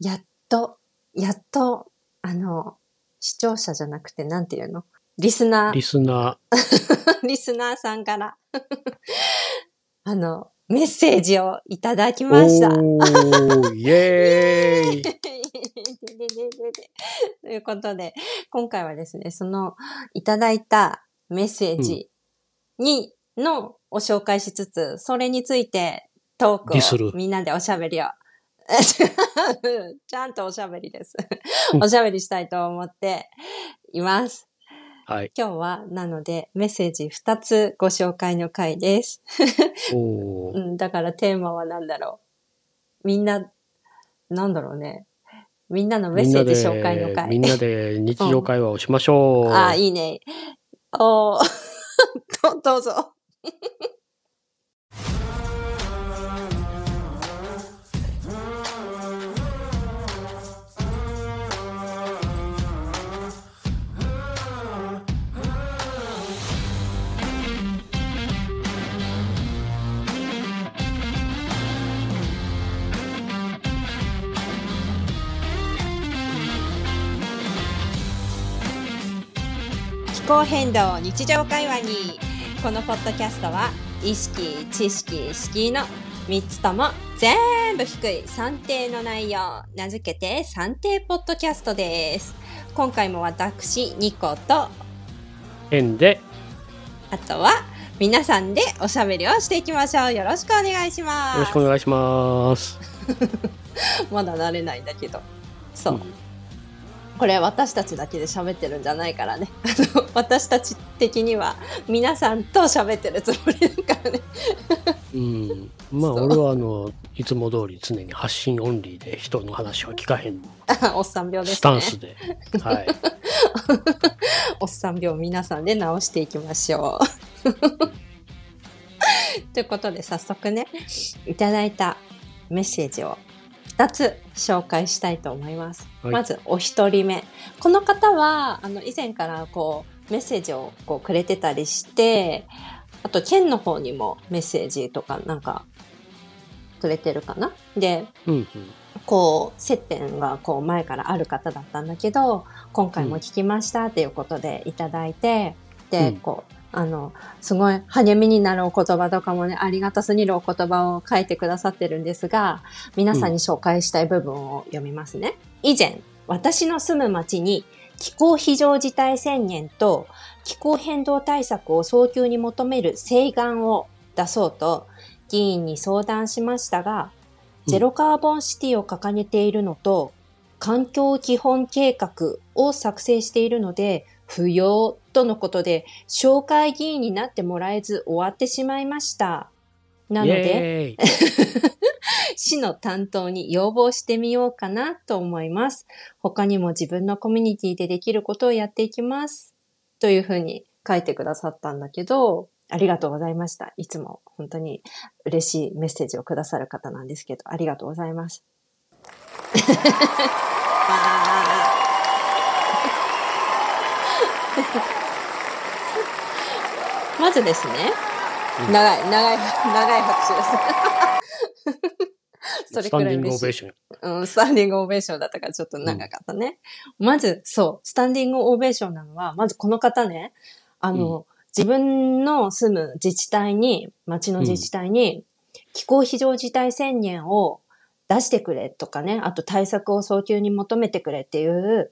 やっと、やっと、あの、視聴者じゃなくて、なんていうの？リスナー。リスナー。リスナーさんから あの、メッセージをいただきました。イェーイということで、今回はですね、その、いただいたメッセージに、のを紹介しつつ、それについてトークをみんなでおしゃべりを。ちゃんとおしゃべりです。おしゃべりしたいと思っています。はい。今日は、なので、メッセージ2つご紹介の回です。お うん、だからテーマは何だろう。みんな、なんだろうね。みんなのメッセージ紹介の回。みんなで日常会話をしましょう。うん、あ、いいね。お ど、どうぞ。候変動日常会話に。このポッドキャストは意識知識敷居の3つとも全部低い算定の内容名付けて算定ポッドキャストです。今回も私ニコと変であとは皆さんでおしゃべりをしていきましょう。よろしくお願いします。よろしくお願いします。まだ慣れないんだけど。そう、うんこれ私たちだけで喋ってるんじゃないからね。あの、私たち的には皆さんと喋ってるつもりだからね。うん。まあ俺はあの、いつも通り常に発信オンリーで人の話は聞かへん。おっさん病ですね。スタンスで。はい。おっさん病皆さんで治していきましょう。ということで早速ね、いただいたメッセージを2つ紹介したいと思います。はい、まずお一人目。この方は、あの、以前からこう、メッセージをこうくれてたりして、あと、県の方にもメッセージとかなんか、くれてるかな？で、うんうん、こう、接点がこう前からある方だったんだけど、今回も聞きましたっていうことでいただいて、うん、で、こう、あの、すごい励みになるお言葉とかもね、ありがたすぎるお言葉を書いてくださってるんですが、皆さんに紹介したい部分を読みますね。うん、以前、私の住む町に気候非常事態宣言と気候変動対策を早急に求める請願を出そうと議員に相談しましたが、ゼロカーボンシティを掲げているのと、環境基本計画を作成しているので、不要とのことで、紹介議員になってもらえず終わってしまいました。なので、市の担当に要望してみようかなと思います。他にも自分のコミュニティでできることをやっていきます。というふうに書いてくださったんだけど、ありがとうございました。いつも本当に嬉しいメッセージをくださる方なんですけど、ありがとうございます。まずですね、長い、長い、長い拍手です。それくらい嬉しい。うん、スタンディングオベーションだったからちょっと長かったね。うん、まず、そう、スタンディングオベーションなのは、まずこの方ね、あの、うん、自分の住む自治体に、町の自治体に、気候非常事態宣言を出してくれとかね、あと対策を早急に求めてくれっていう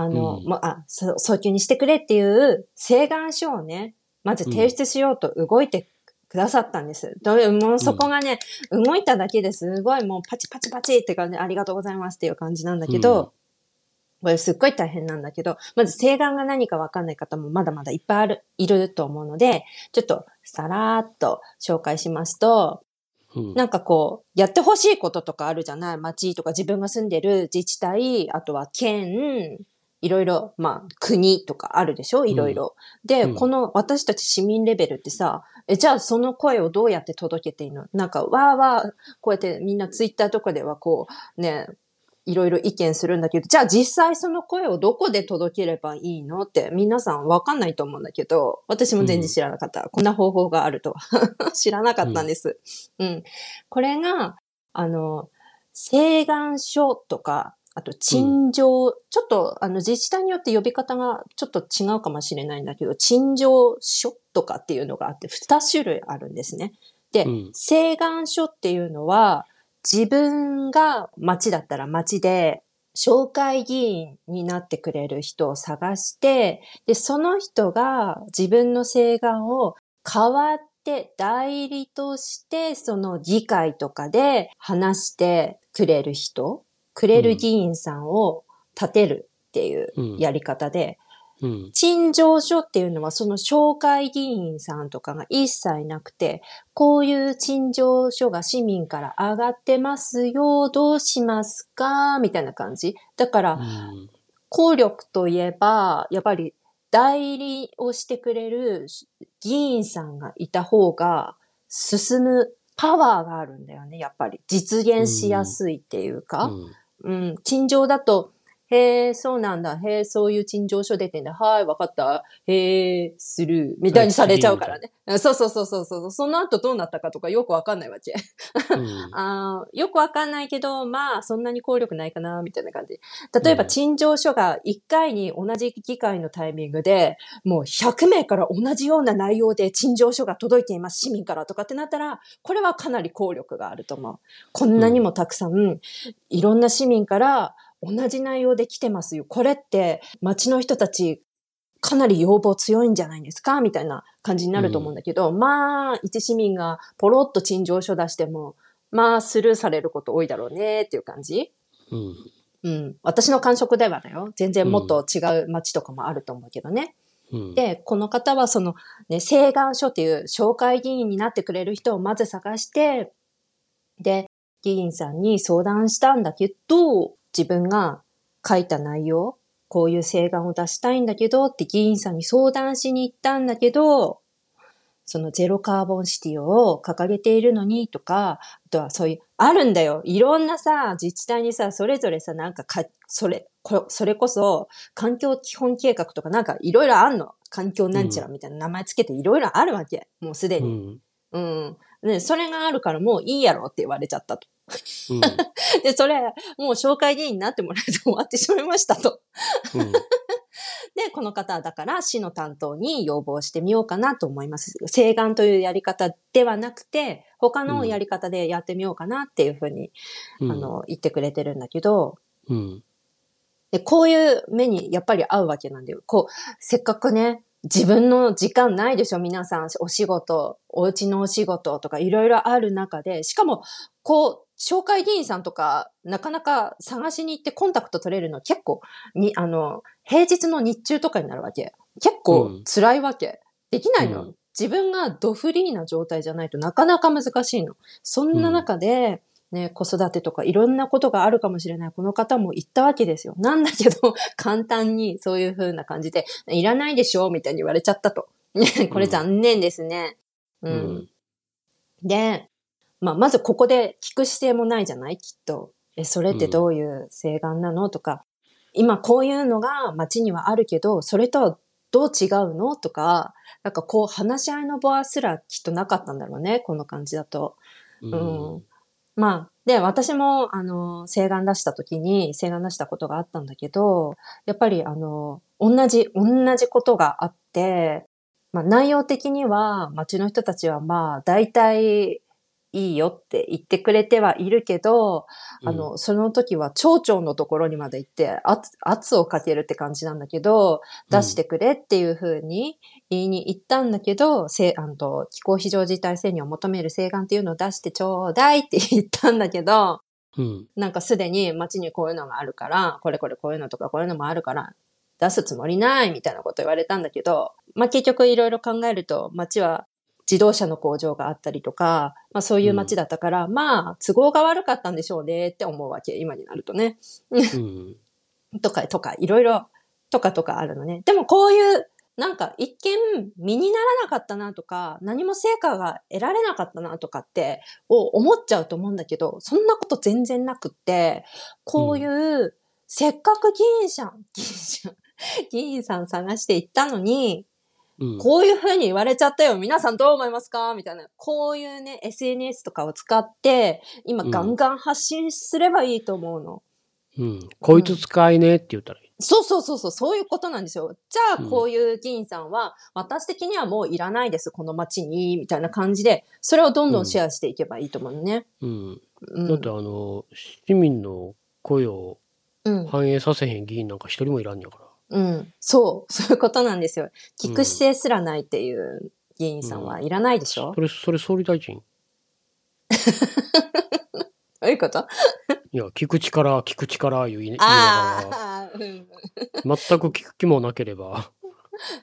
あの、うん、まあ、早急にしてくれっていう請願書をね、まず提出しようと動いてくださったんです。どうもうそこがね、うん、動いただけですごいもうパチパチパチって感じでありがとうございますっていう感じなんだけど、うん、これすっごい大変なんだけど、まず請願が何かわかんない方もまだまだいっぱいある、いると思うので、ちょっとさらーっと紹介しますと、うん、なんかこう、やってほしいこととかあるじゃない？町とか自分が住んでる自治体、あとは県、いろいろ、まあ、国とかあるでしょ？いろいろ。で、うん、この私たち市民レベルってさ、え、じゃあその声をどうやって届けていいの？なんか、わーわー、こうやってみんなツイッターとかではこう、ね、いろいろ意見するんだけど、じゃあ実際その声をどこで届ければいいの？って皆さんわかんないと思うんだけど、私も全然知らなかった。うん、こんな方法があるとは 知らなかったんです、うん。うん。これが、あの、請願書とか、あと、陳情、うん、ちょっと、あの、自治体によって呼び方がちょっと違うかもしれないんだけど、陳情書とかっていうのがあって、二種類あるんですね。で、うん、請願書っていうのは、自分が町だったら町で、紹介議員になってくれる人を探して、で、その人が自分の請願を代わって代理としてその議会とかで話してくれる人、くれる議員さんを立てるっていうやり方で、うん、陳情書っていうのはその紹介議員さんとかが一切なくて、こういう陳情書が市民から上がってますよ、どうしますかみたいな感じ。だから、効力といえば、やっぱり代理をしてくれる議員さんがいた方が進むパワーがあるんだよね、やっぱり。実現しやすいっていうか。うん、うん、陳情だと、へえ、そうなんだ。へえ、そういう陳情書出てんだ。はい、わかった。へえ、する。みたいにされちゃうからね。そうそうそうそうそう。その後どうなったかとかよくわかんないわけ。うん、あよくわかんないけど、まあ、そんなに効力ないかな、みたいな感じ。例えば、陳情書が1回に同じ議会のタイミングで、もう100名から同じような内容で陳情書が届いています、市民からとかってなったら、これはかなり効力があると思う。こんなにもたくさん、いろんな市民から、同じ内容で来てますよ。これって街の人たちかなり要望強いんじゃないんですか？みたいな感じになると思うんだけど、うん、まあ、一市民がポロッと陳情書出しても、まあ、スルーされること多いだろうねっていう感じ。うん。うん。私の感触ではだよ。全然もっと違う街とかもあると思うけどね。うん、で、この方はその、ね、請願書っていう紹介議員になってくれる人をまず探して、で、議員さんに相談したんだけど、自分が書いた内容、こういう請願を出したいんだけどって議員さんに相談しに行ったんだけど、そのゼロカーボンシティを掲げているのにとか、あとはそういう、あるんだよ。いろんなさ、自治体にさ、それぞれさ、なんかか、それ、こそれこそ、環境基本計画とかなんかいろいろあんの。環境なんちゃらみたいな名前つけていろいろあるわけ。もうすでに。うん。うん。ね、それがあるからもういいやろって言われちゃったと。うん、で、それ、もう紹介議員になってもらえて終わってしまいましたと。うん、で、この方はだから市の担当に要望してみようかなと思います。請願というやり方ではなくて、他のやり方でやってみようかなっていうふうに、うん、あの、言ってくれてるんだけど、うん、で、こういう目にやっぱり合うわけなんだよ。こう、せっかくね、自分の時間ないでしょ皆さん、お仕事、お家のお仕事とかいろいろある中で、しかも、こう、紹介議員さんとか、なかなか探しに行ってコンタクト取れるの結構、に、あの、平日の日中とかになるわけ。結構辛いわけ。うん、できないの、うん、自分がドフリーな状態じゃないとなかなか難しいの。そんな中で、ね、子育てとかいろんなことがあるかもしれない。この方も言ったわけですよ。なんだけど、簡単にそういう風な感じで、いらないでしょみたいに言われちゃったと。これ残念ですね。うん。うん、で、まあ、まずここで聞く姿勢もないじゃない？きっと。え、それってどういう請願なの？とか、今こういうのが街にはあるけど、それとどう違うの？とか、なんかこう話し合いの場すらきっとなかったんだろうね。この感じだと。うん、うん。まあ、で、私も、あの、請願出した時に、請願出したことがあったんだけど、やっぱり、あの、同じ、同じことがあって、まあ、内容的には、町の人たちは、まあ、大体、いいよって言ってくれてはいるけど、あの、その時は町長のところにまで行って圧、圧をかけるって感じなんだけど、出してくれっていうふうに言いに行ったんだけど、せあの気候非常事態宣言を求める請願っていうのを出してちょうだいって言ったんだけど、うん、なんかすでに街にこういうのがあるから、これこれこういうのとかこういうのもあるから、出すつもりないみたいなこと言われたんだけど、まあ、結局いろいろ考えると街は自動車の工場があったりとか、まあそういう街だったから、うん、まあ都合が悪かったんでしょうねって思うわけ、今になるとね。うん、とか、とか、いろいろ、とかとかあるのね。でもこういう、なんか一見身にならなかったなとか、何も成果が得られなかったなとかって、を思っちゃうと思うんだけど、そんなこと全然なくって、こういう、うん、せっかく議員さん、議員さん、議員さん探して行ったのに、うん、こういう風に言われちゃったよ。皆さんどう思いますか？みたいな。こういうね、SNS とかを使って、今ガンガン発信すればいいと思うの。うん。こいつ使いねって言ったらいい。そうそうそうそう、そういうことなんですよ。じゃあ、こういう議員さんは、私的にはもういらないです、この街に、みたいな感じで、それをどんどんシェアしていけばいいと思うね。うん。うん、だってあの、市民の声を反映させへん議員なんか一人もいらんやから。うん。そう。そういうことなんですよ。聞く姿勢すらないっていう議員さんはいらないでしょ、うん、それ、それ総理大臣 どういうこと？いや、聞く力、聞く力、言い、ね、言いながら、全く聞く気もなければ。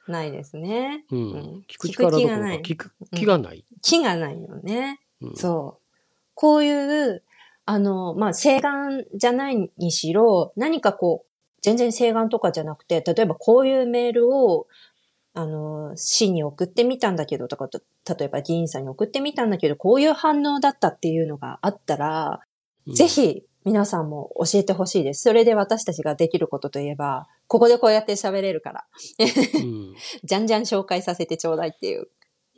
ないですね。うん。聞く力どころか聞く気がない。気がないよね。そう。こういう、あの、まあ、請願じゃないにしろ、何かこう、全然請願とかじゃなくて、例えばこういうメールを、あの、市に送ってみたんだけどとか、例えば議員さんに送ってみたんだけど、こういう反応だったっていうのがあったら、うん、ぜひ皆さんも教えてほしいです。それで私たちができることといえば、ここでこうやって喋れるから。うん、じゃんじゃん紹介させてちょうだいっていう。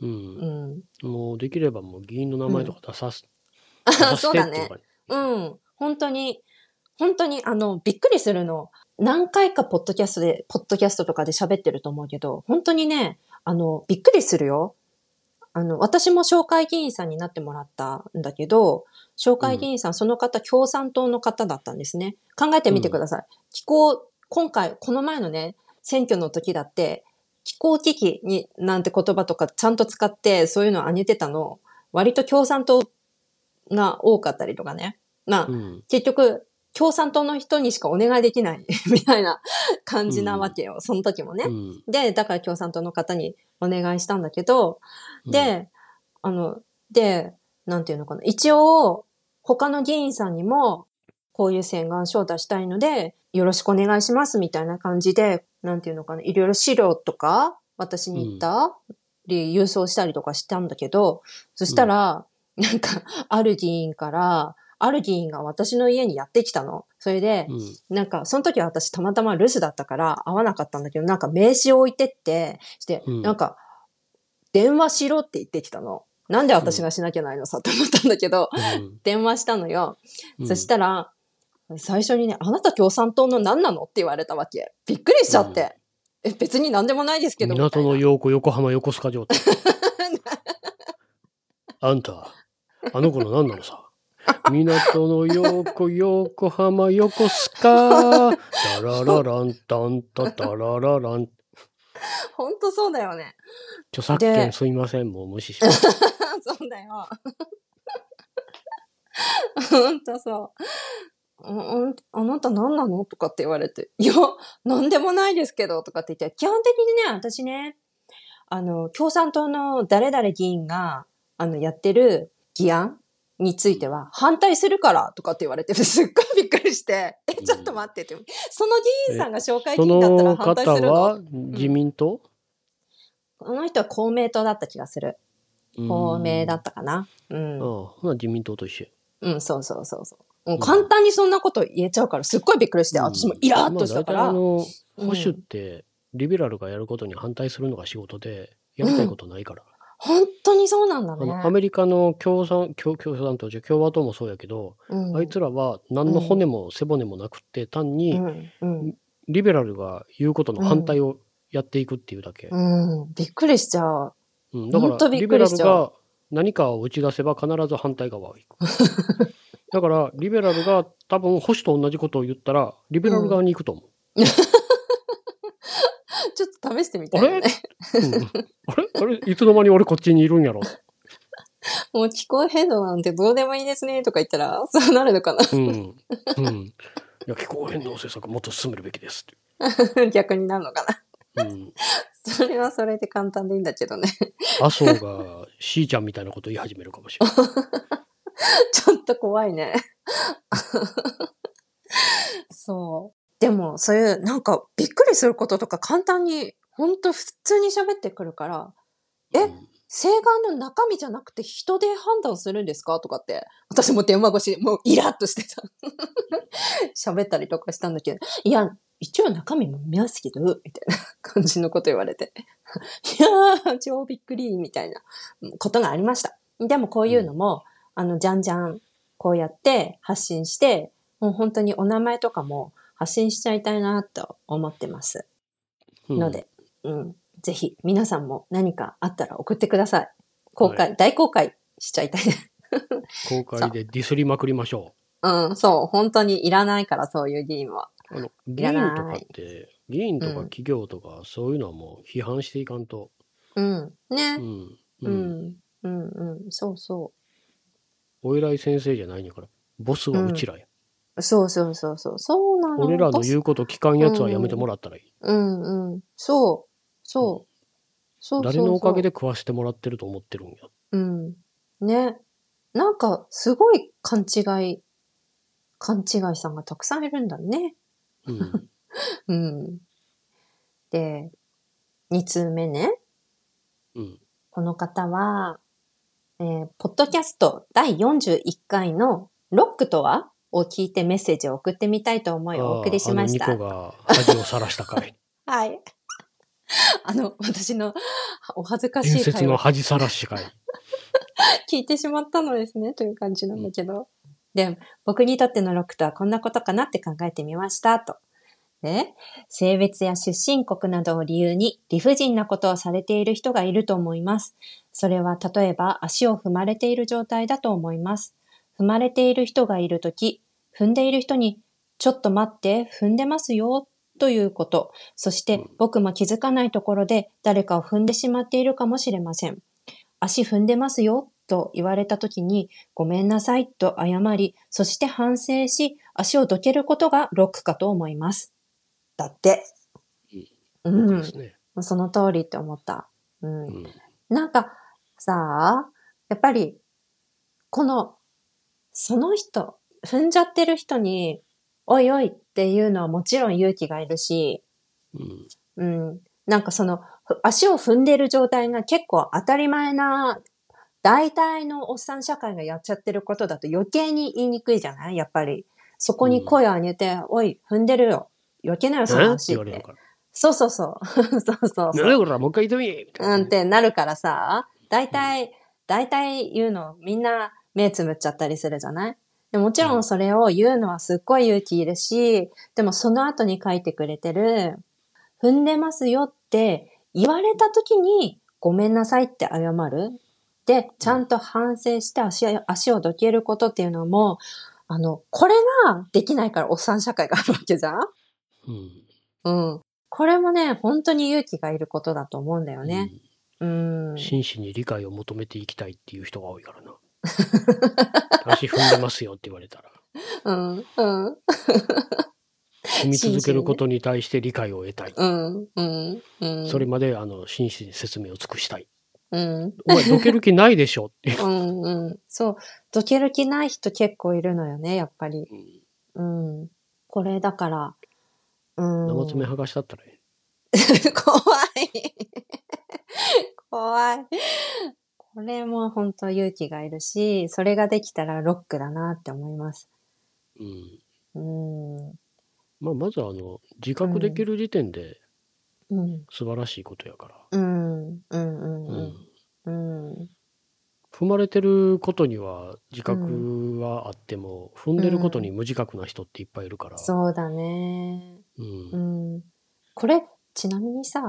うん。うん、もうできればもう議員の名前とか出さす。うん、そうだね。うん。本当に、本当にあの、びっくりするの。何回かポッドキャストで、ポッドキャストとかで喋ってると思うけど、本当にね、あの、びっくりするよ。あの、私も紹介議員さんになってもらったんだけど、紹介議員さん、うん、その方、共産党の方だったんですね。考えてみてください。うん、気候、今回、この前のね、選挙の時だって、気候危機になんて言葉とかちゃんと使ってそういうのを挙げてたの、割と共産党が多かったりとかね。まあ、うん、結局、共産党の人にしかお願いできない みたいな感じなわけよ。うん、その時もね、うん、で、だから共産党の方にお願いしたんだけど、で、あの、で、なんていうのかな。一応、他の議員さんにも、こういう洗顔書を出したいので、よろしくお願いしますみたいな感じで、なんていうのかな。いろいろ資料とか、私に言ったり、郵送したりとかしたんだけど、そしたら、なんか、ある議員から、ある議員が私の家にやってきたの。それで、うん、なんか、その時は私たまたま留守だったから会わなかったんだけど、なんか名刺を置いてって、して、うん、なんか、電話しろって言ってきたの。なんで私がしなきゃないのさって思ったんだけど、うん、電話したのよ。そしたら、最初にね、あなた共産党の何なの？って言われたわけ。びっくりしちゃって。え、別に何でもないですけど。港の陽子、横浜横須賀城 あんた、あの子の何なのさ？港の横、横浜、横須賀。ダララランタンタタラララン。ほんとそうだよね。著作権すいません、もう無視します。そうだよ。ほんとそう。ああなた何なの？とかって言われて、いや、何でもないですけど、とかって言って、基本的にね、私ね、あの、共産党の誰々議員が、あの、やってる議案については反対するからとかって言われて、すっごいびっくりして、え、ちょっと待ってって。その議員さんが紹介議員だったら反対するの？その方は自民党、この人は公明党だった気がする。公明だったかな。うん。ああ、自民党と一緒。うん、そうそうそうそう。もう簡単にそんなこと言えちゃうから、すっごいびっくりして、私もイラッとしたから。まあ、あの、保守って、リベラルがやることに反対するのが仕事で、やりたいことないから。うん本当にそうなんだね。アメリカの共産、共共産党じゃ共和党もそうやけど、うん、あいつらは何の骨も背骨もなくて、単に、リベラルが言うことの反対をやっていくっていうだけ。うん、うん、びっくりしちゃう。うん、だから、リベラルが何かを打ち出せば必ず反対側が行く。だから、リベラルが多分保守と同じことを言ったら、リベラル側に行くと思う。うん ちょっと試してみたい、ね、あれ、うん、あれ？あれ？いつの間に俺こっちにいるんやろ？もう気候変動なんてどうでもいいですねとか言ったら、そうなるのかな？うん。うん。いや、気候変動政策もっと進めるべきです 逆になるのかな？うん。それはそれで簡単でいいんだけどね。麻生がしーちゃんみたいなこと言い始めるかもしれない。ちょっと怖いね。そう。でも、そういう、なんか、びっくりすることとか簡単に、ほんと普通に喋ってくるから、え、請願の中身じゃなくて人で判断するんですか？とかって、私も電話越し、もうイラッとしてた。喋ったりとかしたんだけど、いや、一応中身も見ますけど、みたいな感じのこと言われて。いやー、超びっくり、みたいなことがありました。でもこういうのも、うん、あの、じゃんじゃん、こうやって発信して、もう本当にお名前とかも発信しちゃいたいなと思ってます。うん、ので、うん。ぜひ、皆さんも何かあったら送ってください。公開、はい、大公開しちゃいたい 公開でディスりまくりましょう。うん、そう。本当にいらないから、そういう議員は。あの、議員とかって、議員とか企業とか、そういうのはもう批判していかんと。うん。ね。うん。うん。うん、うん、そうそう。お偉い先生じゃないんやから、ボスはうちらや。うん、そうそうそうそう。そうなの。俺らの言うこと聞かんやつはやめてもらったらいい。うん、うん、うん。そう。そう。そう誰のおかげで食わしてもらってると思ってるんや。うん。ね。なんか、すごい勘違い、勘違いさんがたくさんいるんだね。うん。うん。で、二通目ね。うん。この方は、えー、ポッドキャスト第41回のロックとは？を聞いてメッセージを送ってみたいと思いお送りしました。ああのが恥をさらした回。はい。あの、私のお恥ずかしい伝説の恥さらし会。聞いてしまったのですね、という感じなんだけど。うん、で、僕にとってのロックとはこんなことかなって考えてみました、と。で、性別や出身国などを理由に理不尽なことをされている人がいると思います。それは例えば足を踏まれている状態だと思います。踏まれている人がいるとき、踏んでいる人に、ちょっと待って、踏んでますよということ。そして僕も気づかないところで誰かを踏んでしまっているかもしれません。足踏んでますよと言われた時にごめんなさいと謝り、そして反省し足をどけることがロックかと思います。だって。うん。うん、その通りって思った。うん。うん、なんかさあ、やっぱりこのその人、踏んじゃってる人においおいっていうのはもちろん勇気がいるし、うん。うん。なんかその、足を踏んでる状態が結構当たり前な、大体のおっさん社会がやっちゃってることだと余計に言いにくいじゃない？やっぱり。そこに声を上げて、うん、おい、踏んでるよ。余計なよ、その足って。そうそうそう。そうそうそう。なるほど、もう一回言ってみな。うんってなるからさ、大体、大体言うのみんな目つむっちゃったりするじゃない？でもちろんそれを言うのはすっごい勇気いるし、でもその後に書いてくれてる、踏んでますよって言われた時にごめんなさいって謝る。で、ちゃんと反省して足足をどけることっていうのも、あの、これができないからおっさん社会があるわけじゃんうん。うん。これもね、本当に勇気がいることだと思うんだよね。うん。真摯に理解を求めていきたいっていう人が多いからな。足踏んでますよって言われたら。うん、うん。踏み続けることに対して理解を得たい。うん、うん、うん。それまで、あの、真摯に説明を尽くしたい。うん。お前、どける気ないでしょって。うん、うん。そう。どける気ない人結構いるのよね、やっぱり。うん。うん、これだから、うん。生爪剥がしだったらええ。怖い。怖い。これも本当勇気がいるし、それができたらロックだなって思います。うん。うん。まあ、まずあの、自覚できる時点で、うん。素晴らしいことやから。うん。うん、うん、うん。うん。踏まれてることには自覚はあっても、踏んでることに無自覚な人っていっぱいいるから。そうだね。うん。うん。これ、ちなみにさ、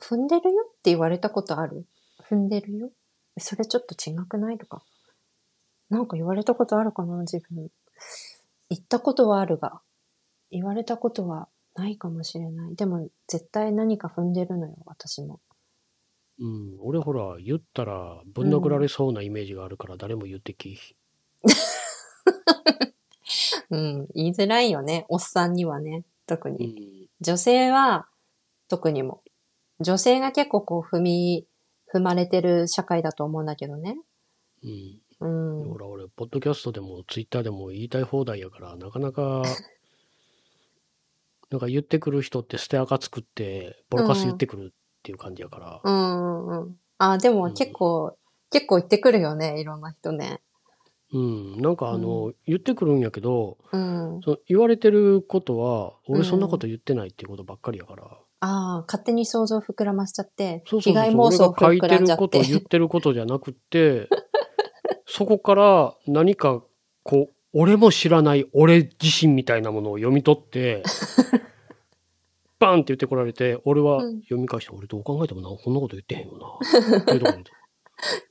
踏んでるよって言われたことある？踏んでるよ。それちょっと違くないとか。なんか言われたことあるかな自分。言ったことはあるが、言われたことはないかもしれない。でも絶対何か踏んでるのよ、私も。うん、俺ほら、言ったらぶん殴られそうなイメージがあるから誰も言ってき。うん、言いづらいよね。おっさんにはね、特に。うん、女性は特にも。女性が結構こう踏み踏まれてる社会だと思うんだけどね。うん。うん。ほら、俺、ポッドキャストでもツイッターでも言いたい放題やから、なかなか、なんか言ってくる人って捨て垢作って、ボロカス言ってくるっていう感じやから。うん、うん、うん。あ、でも結構、うん、結構言ってくるよね、いろんな人ね。うん、なんかあの、うん、言ってくるんやけど、うん、その言われてることは俺そんなこと言ってないっていうことばっかりやから、ああ、勝手に想像膨らましちゃって、そうそうそう被害妄想膨らんじゃって。俺が書いてること、言ってることじゃなくて、そこから何か、こう、俺も知らない俺自身みたいなものを読み取って、バンって言ってこられて、俺は読み返して、うん、俺どう考えてもな、こんなこと言ってへんよな。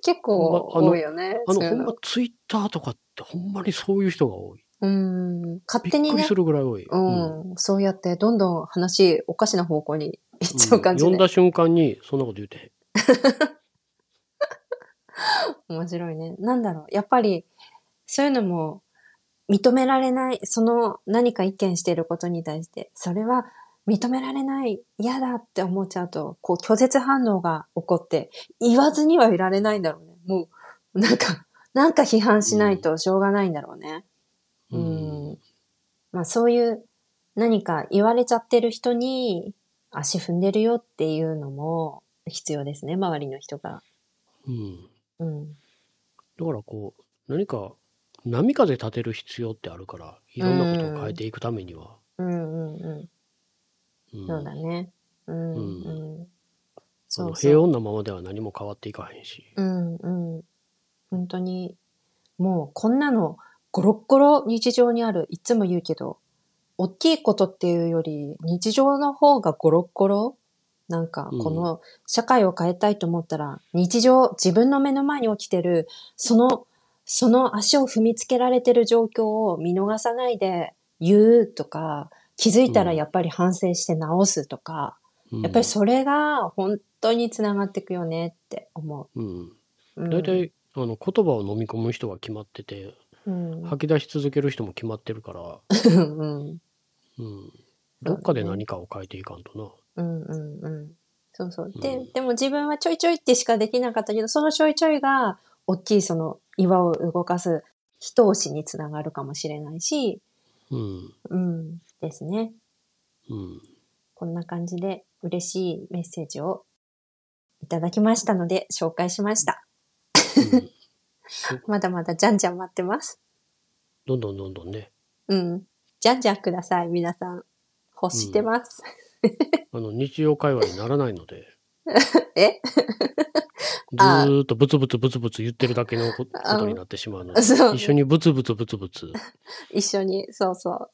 結構多いよね。あの、ほんまツイッターとかってほんまにそういう人が多い。うん。勝手にね。びっくりするぐらい多い。うん。うん、そうやってどんどん話、おかしな方向に行っちゃう感じ、うん、読んだ瞬間にそんなこと言ってへん。面白いね。なんだろう。やっぱり、そういうのも認められない、その何か意見していることに対して、それは認められない、嫌だって思っちゃうと、こう拒絶反応が起こって、言わずにはいられないんだろうね。もう、なんか、なんか批判しないとしょうがないんだろうね。うん。うんまあそういう何か言われちゃってる人に足踏んでるよっていうのも必要ですね、周りの人が。うん。うん。だからこう、何か波風立てる必要ってあるから、いろんなことを変えていくためには。うんうんうん。そうだね。うん、うん。そう平穏なままでは何も変わっていかへんし。うんうん。本当に、もうこんなのゴロッゴロ日常にある、いつも言うけど、大きいことっていうより日常の方がゴロッゴロ？なんか、この社会を変えたいと思ったら、日常、自分の目の前に起きてる、その、その足を踏みつけられてる状況を見逃さないで言うとか、気づいたらやっぱり反省して直すとか、うん、やっぱりそれが本当につながっていくよねって思う。うん。大体、あの言葉を飲み込む人は決まってて、うん、吐き出し続ける人も決まってるから、うん、うん。どっかで何かを変えていかんとな。うんうんうん。そうそう。で、うん、でも自分はちょいちょいってしかできなかったけど、そのちょいちょいが、大きいその岩を動かす一押しにつながるかもしれないし、うん。うん。ですね。うん。こんな感じで嬉しいメッセージをいただきましたので紹介しました。うん、まだまだじゃんじゃん待ってます。どんどんどんどんね。うん。じゃんじゃんください、皆さん。欲してます。うん、あの、日常会話にならないので。え？ずーっとブツブツブツブツ言ってるだけのことになってしまうので、一緒にブツブツブツブツ。一緒に、そうそう。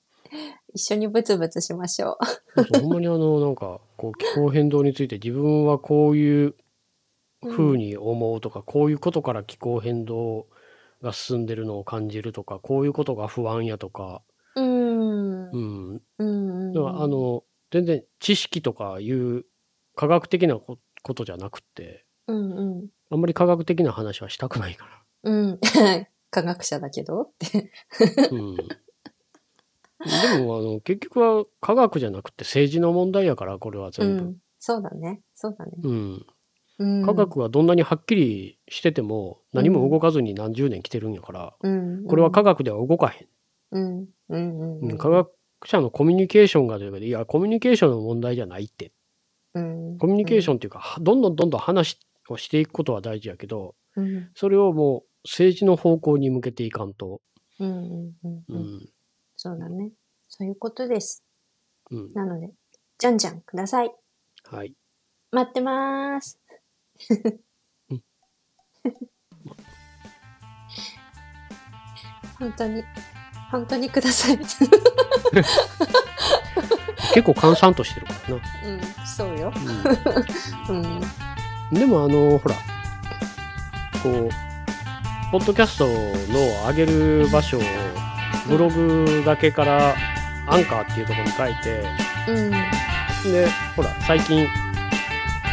一緒にブツブツしましょう。ほんまにあの、なんか、こう、気候変動について自分はこういう風に思うとか、うん、こういうことから気候変動が進んでるのを感じるとか、こういうことが不安やとか、うん。うん。うん。だからあの、全然知識とかいう科学的なことじゃなくて、うんうん。あんまり科学的な話はしたくないから。うん。科学者だけどって。うん。でも、あの、結局は科学じゃなくて政治の問題やから、これは全部。うん、そうだね。そうだね。うん。科学はどんなにはっきりしてても何も動かずに何十年来てるんやから、うん、これは科学では動かへん。うん。うん。うん、科学者のコミュニケーションがというかいやコミュニケーションの問題じゃないって、うん、コミュニケーションっていうか、どんどんどんどん話をしていくことは大事やけど、うん、それをもう政治の方向に向けていかんと。うん。うん。うん。うん、そうだね。そういうことです。うん、なので、じゃんじゃんください。はい。待ってまーす。本当に、本当にください。結構閑散としてるからな。うん、そうよ。うん、うんでもあの、ほら、こう、ポッドキャストの上げる場所を、ブログだけからアンカーっていうところに書いて、うん、で、ほら、最近、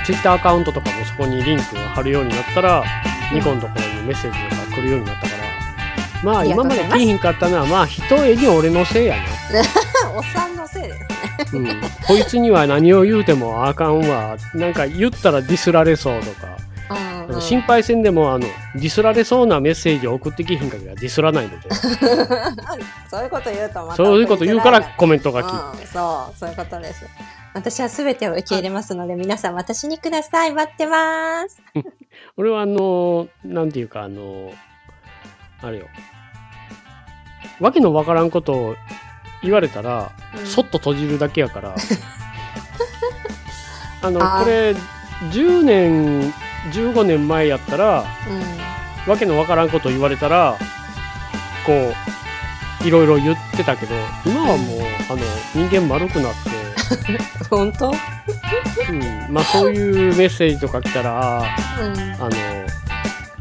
ツイッターアカウントとかもそこにリンクを貼るようになったら、ニコンのところにメッセージが来るようになったから、まあ今まで来ひんかったのは、まあ一重に俺のせいやな。おっさんのせいですうん、こいつには何を言うてもあかんわ。なんか言ったらディスられそうとか。心配せんでもあのディスられそうなメッセージを送ってきひんかぎはディスらないので。そういうこと言うとそういうこと言うからコメントが来、うん、そうそういうことです私は全てを受け入れますので皆さん私にください。待ってます。俺はあのなんていうかあのあれよ。わけのわからんことを言われたら、うん、そっと閉じるだけやから。あのこれ10年15年前やったら、うん、わけのわからんこと言われたらこういろいろ言ってたけど今はもう、あの人間丸くなって 本当、うん、まあそういうメッセージとか来たら、うん、あの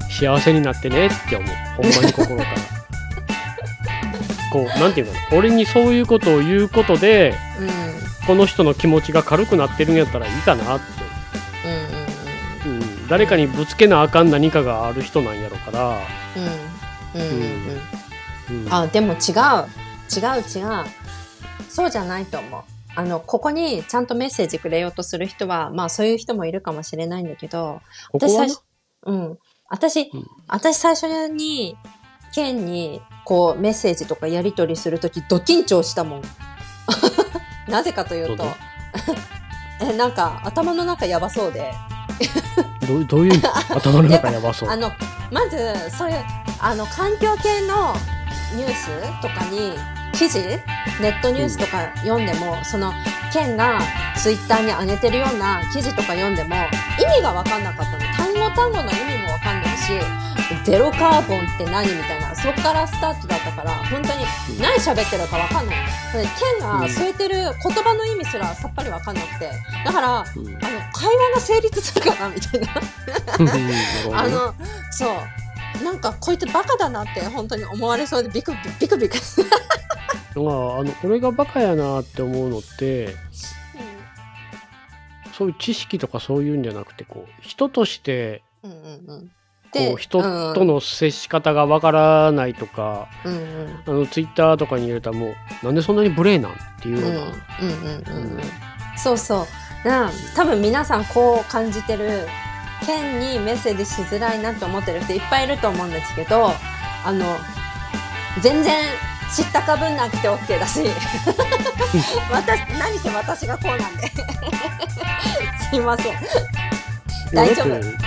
幸せになってねって思う。ほんまに心から。こうなんていうか俺にそういうことを言うことで、うん、この人の気持ちが軽くなってるんやったらいいかなって、うん、うんうん、誰かにぶつけなあかん何かがある人なんやろから。うん。うん。うん、あでも違う。違う違う。そうじゃないと思うあの、ここにちゃんとメッセージくれようとする人は、まあそういう人もいるかもしれないんだけど、私最初、うん。私、うん、私最初に、ケンに、こう、メッセージとかやり取りするとき、ド緊張したもん。なぜかというと、え、なんか、頭の中やばそうで。どうどういう 頭の中やばそう？あの、まず、そういう、あの、環境系のニュースとかに、記事？ネットニュースとか読んでも、うん、その県がツイッターに上げてるような記事とか読んでも意味が分かんなかったの。単語単語の意味も分かんないしゼロカーボンって何みたいな。そこからスタートだったから本当に何喋ってるか分かんない。県が添えてる言葉の意味すらさっぱり分かんなくて。だから、うん、あの会話が成立するかなみたいな。あのそう。なんかこいつバカだなって本当に思われそうでビクビクビクまあ、あの俺がバカやなって思うのって、うん、そういう知識とかそういうんじゃなくてこう人として、うんうんうん。こう人との接し方がわからないとか、うんうん、あのツイッターとかに入れたらもうなんでそんなに無礼なんっていうのが、そうそう。な多分皆さんこう感じてる県にメッセージしづらいなと思ってる人いっぱいいると思うんですけどあの全然知ったかぶんなくて OK だし。私何せ私がこうなんで。すいません。大丈夫、うん、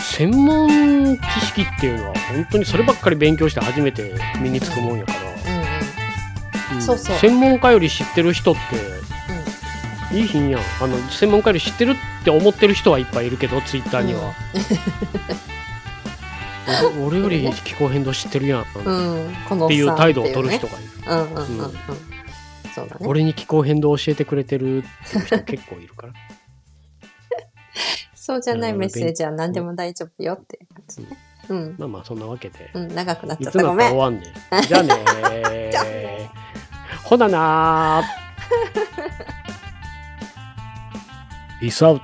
専門知識っていうのは本当にそればっかり勉強して初めて身につくもんやから、専門家より知ってる人って、いい品やん。あの専門家より知ってるって思ってる人はいっぱいいるけどツイッターには。俺より気候変動知ってるやん、うん、っていう態度を取る人がいる。そうだね。俺に気候変動教えてくれてるっていう人結構いるから。そうじゃないメッセージは何でも大丈夫よって感じね。うん。まあまあ、そんなわけで。うん、長くなっちゃった。ごめん。終わんねじゃあねー。じゃあねほななー。Peace out.